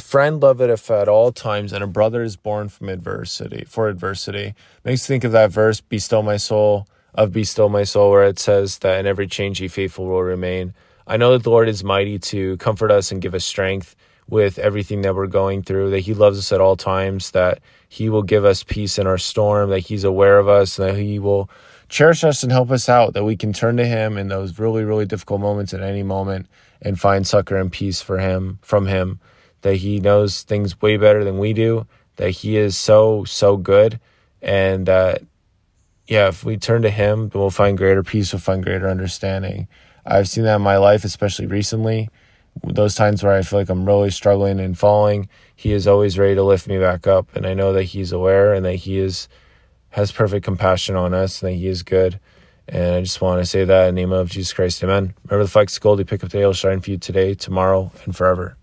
friend loveth at all times, and a brother is born from adversity for adversity. Makes think of that verse, "Be still, my soul." Of "Be still, my soul," where it says that in every change, He faithful will remain. I know that the Lord is mighty to comfort us and give us strength with everything that we're going through. That He loves us at all times. That He will give us peace in our storm. That He's aware of us. That He will cherish us and help us out. That we can turn to Him in those really, really difficult moments at any moment and find succor and peace for Him from Him that he knows things way better than we do, that he is so, so good. And that, yeah, if we turn to him, then we'll find greater peace, we'll find greater understanding. I've seen that in my life, especially recently. Those times where I feel like I'm really struggling and falling, he is always ready to lift me back up. And I know that he's aware and that he is has perfect compassion on us and that he is good. And I just want to say that in the name of Jesus Christ, amen. Remember the flex Goldie pick up the ale shine for you today, tomorrow, and forever.